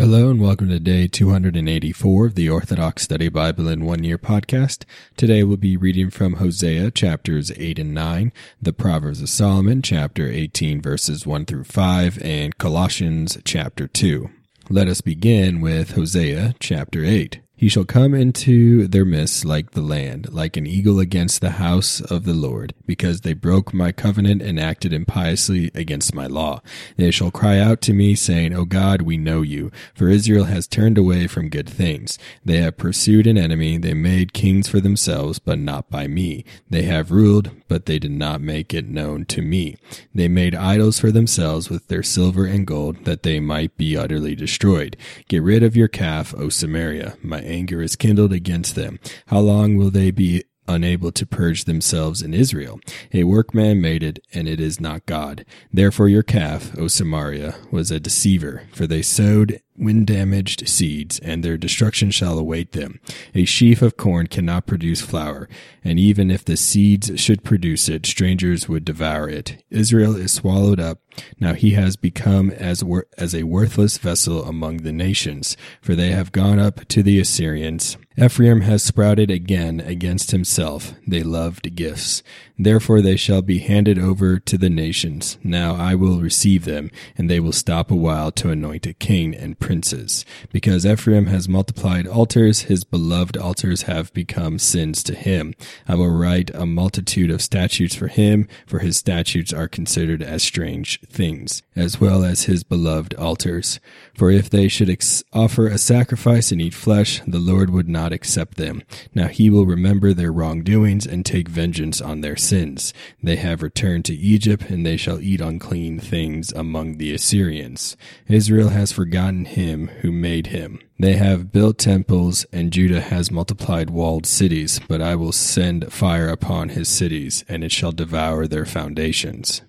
Hello and welcome to day 284 of the Orthodox Study Bible in One Year podcast. Today we'll be reading from Hosea chapters 8 and 9, the Proverbs of Solomon chapter 18 verses 1 through 5, and Colossians chapter 2. Let us begin with Hosea chapter 8. He shall come into their midst like the land, like an eagle against the house of the Lord, because they broke my covenant and acted impiously against my law. They shall cry out to me, saying, O God, we know you, for Israel has turned away from good things. They have pursued an enemy, they made kings for themselves, but not by me. They have ruled, but they did not make it known to me. They made idols for themselves with their silver and gold, that they might be utterly destroyed. Get rid of your calf, O Samaria, my anger is kindled against them. How long will they be unable to purge themselves in Israel. A workman made it, and it is not God. Therefore your calf, O Samaria, was a deceiver, for they sowed wind damaged seeds, and their destruction shall await them. A sheaf of corn cannot produce flour, and even if the seeds should produce it, strangers would devour it. Israel is swallowed up. Now he has become as, wor- as a worthless vessel among the nations, for they have gone up to the Assyrians. Ephraim has sprouted again against himself. They loved gifts. Therefore they shall be handed over to the nations. Now I will receive them, and they will stop a while to anoint a king and princes. Because Ephraim has multiplied altars, his beloved altars have become sins to him. I will write a multitude of statutes for him, for his statutes are considered as strange things, as well as his beloved altars. For if they should ex- offer a sacrifice and eat flesh, the Lord would not accept them. Now he will remember their wrongdoings and take vengeance on their sins. They have returned to Egypt, and they shall eat unclean things among the Assyrians. Israel has forgotten him who made him. They have built temples, and Judah has multiplied walled cities, but I will send fire upon his cities, and it shall devour their foundations.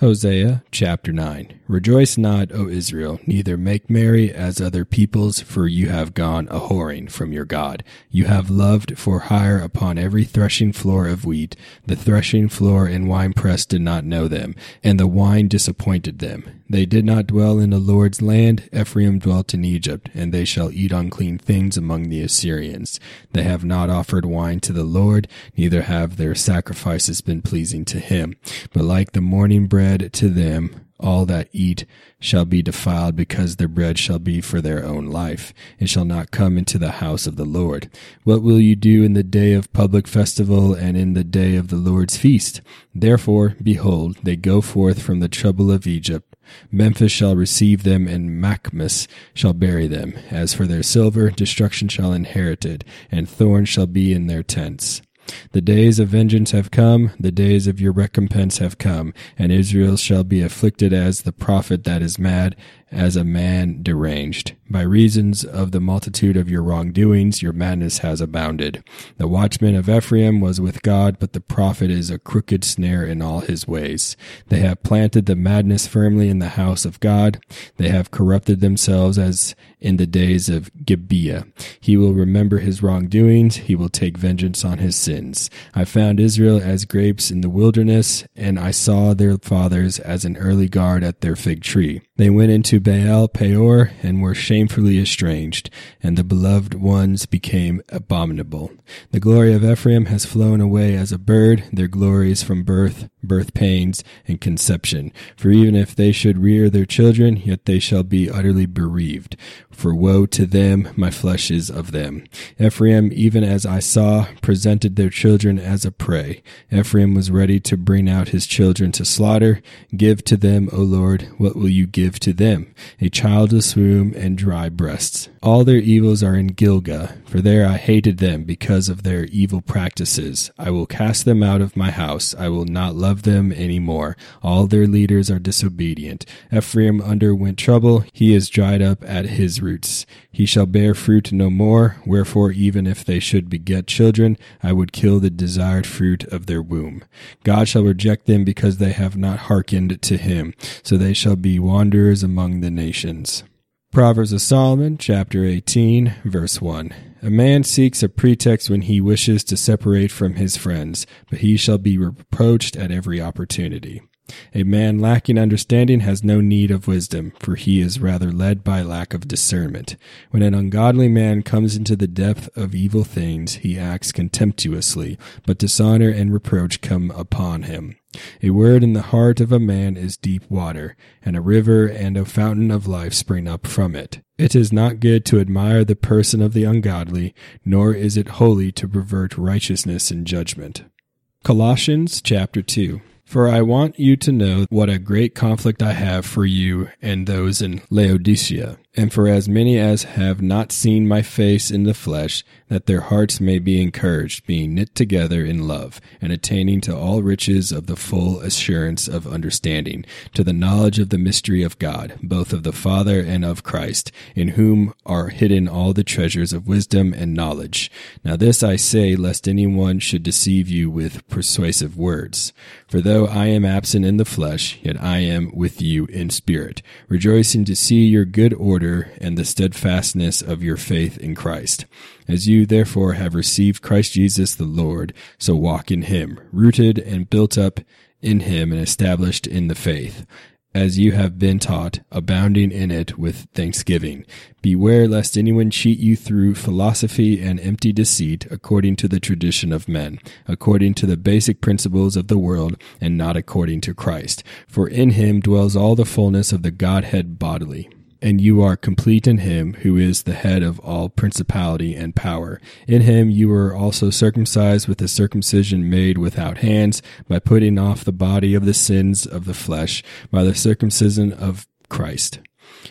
Hosea chapter 9 Rejoice not, O Israel, neither make merry as other peoples, for you have gone a whoring from your God. You have loved for hire upon every threshing floor of wheat. The threshing floor and winepress did not know them, and the wine disappointed them. They did not dwell in the Lord's land. Ephraim dwelt in Egypt, and they shall eat unclean things among the Assyrians. They have not offered wine to the Lord, neither have their sacrifices been pleasing to him. But like the mourning bread to them, all that eat shall be defiled because their bread shall be for their own life. and shall not come into the house of the Lord. What will you do in the day of public festival and in the day of the Lord's feast? Therefore, behold, they go forth from the trouble of Egypt. Memphis shall receive them, and Machmas shall bury them. As for their silver, destruction shall inherit it, and thorns shall be in their tents. The days of vengeance have come, the days of your recompense have come, and Israel shall be afflicted as the prophet that is mad, as a man deranged. By reasons of the multitude of your wrongdoings, your madness has abounded. The watchman of Ephraim was with God, but the prophet is a crooked snare in all his ways. They have planted the madness firmly in the house of God. They have corrupted themselves as in the days of Gibeah. He will remember his wrongdoings. He will take vengeance on his sins. I found Israel as grapes in the wilderness, and I saw their fathers as an early guard at their fig tree. They went into Baal Peor and were shamefully estranged, and the beloved ones became abominable. The glory of Ephraim has flown away as a bird, their glories from birth, birth pains, and conception. For even if they should rear their children, yet they shall be utterly bereaved. For woe to them, my flesh is of them. Ephraim, even as I saw, presented their children as a prey. Ephraim was ready to bring out his children to slaughter. Give to them, O Lord, what will you give to them? A childless womb and dry breasts. All their evils are in Gilgal, for there I hated them because of their evil practices. I will cast them out of my house. I will not love them any more. All their leaders are disobedient. Ephraim underwent trouble. He is dried up at his roots. He shall bear fruit no more. Wherefore, even if they should beget children, I would kill the desired fruit of their womb. God shall reject them because they have not hearkened to him. So they shall be wanderers among the nations. Proverbs of Solomon, chapter 18, verse 1. A man seeks a pretext when he wishes to separate from his friends, but he shall be reproached at every opportunity. A man lacking understanding has no need of wisdom, for he is rather led by lack of discernment. When an ungodly man comes into the depth of evil things, he acts contemptuously, but dishonor and reproach come upon him. A word in the heart of a man is deep water, and a river and a fountain of life spring up from it. It is not good to admire the person of the ungodly, nor is it holy to pervert righteousness in judgment. Colossians chapter 2. For I want you to know what a great conflict I have for you and those in Laodicea, and for as many as have not seen my face in the flesh, that their hearts may be encouraged, being knit together in love, and attaining to all riches of the full assurance of understanding, to the knowledge of the mystery of God, both of the Father and of Christ, in whom are hidden all the treasures of wisdom and knowledge. Now this I say, lest anyone should deceive you with persuasive words. For though I am absent in the flesh, yet I am with you in spirit, rejoicing to see your good order and the steadfastness of your faith in Christ. As you therefore have received Christ Jesus the Lord, so walk in him, rooted and built up in him and established in the faith as you have been taught, abounding in it with thanksgiving. Beware lest anyone cheat you through philosophy and empty deceit, according to the tradition of men, according to the basic principles of the world, and not according to Christ. For in him dwells all the fullness of the Godhead bodily and you are complete in him who is the head of all principality and power. In him you were also circumcised with a circumcision made without hands, by putting off the body of the sins of the flesh, by the circumcision of Christ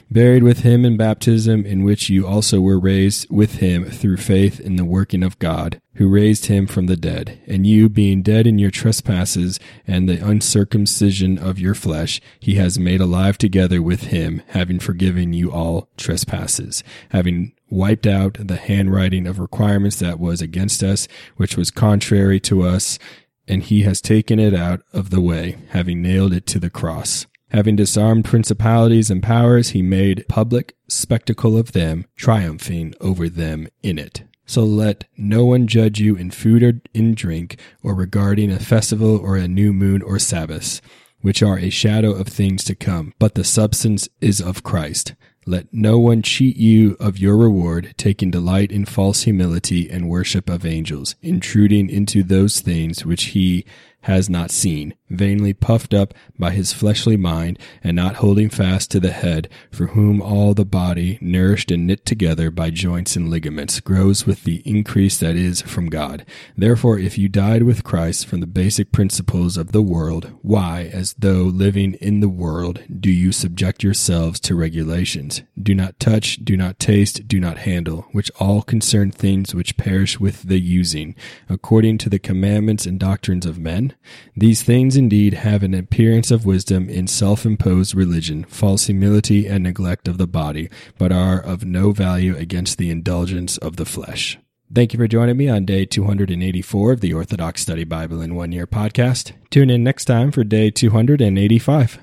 buried with him in baptism, in which you also were raised with him through faith in the working of God, who raised him from the dead. And you, being dead in your trespasses and the uncircumcision of your flesh, he has made alive together with him, having forgiven you all trespasses, having wiped out the handwriting of requirements that was against us, which was contrary to us, and he has taken it out of the way, having nailed it to the cross. Having disarmed principalities and powers, he made public spectacle of them, triumphing over them in it. So let no one judge you in food or in drink, or regarding a festival or a new moon or Sabbath, which are a shadow of things to come, but the substance is of Christ. Let no one cheat you of your reward, taking delight in false humility and worship of angels, intruding into those things which he has not seen, vainly puffed up by his fleshly mind, and not holding fast to the head, for whom all the body, nourished and knit together by joints and ligaments, grows with the increase that is from God. Therefore, if you died with Christ from the basic principles of the world, why, as though living in the world, do you subject yourselves to regulations? Do not touch, do not taste, do not handle, which all concern things which perish with the using, according to the commandments and doctrines of men? These things indeed have an appearance of wisdom in self-imposed religion, false humility and neglect of the body, but are of no value against the indulgence of the flesh. Thank you for joining me on day 284 of the Orthodox Study Bible in One Year podcast. Tune in next time for day 285.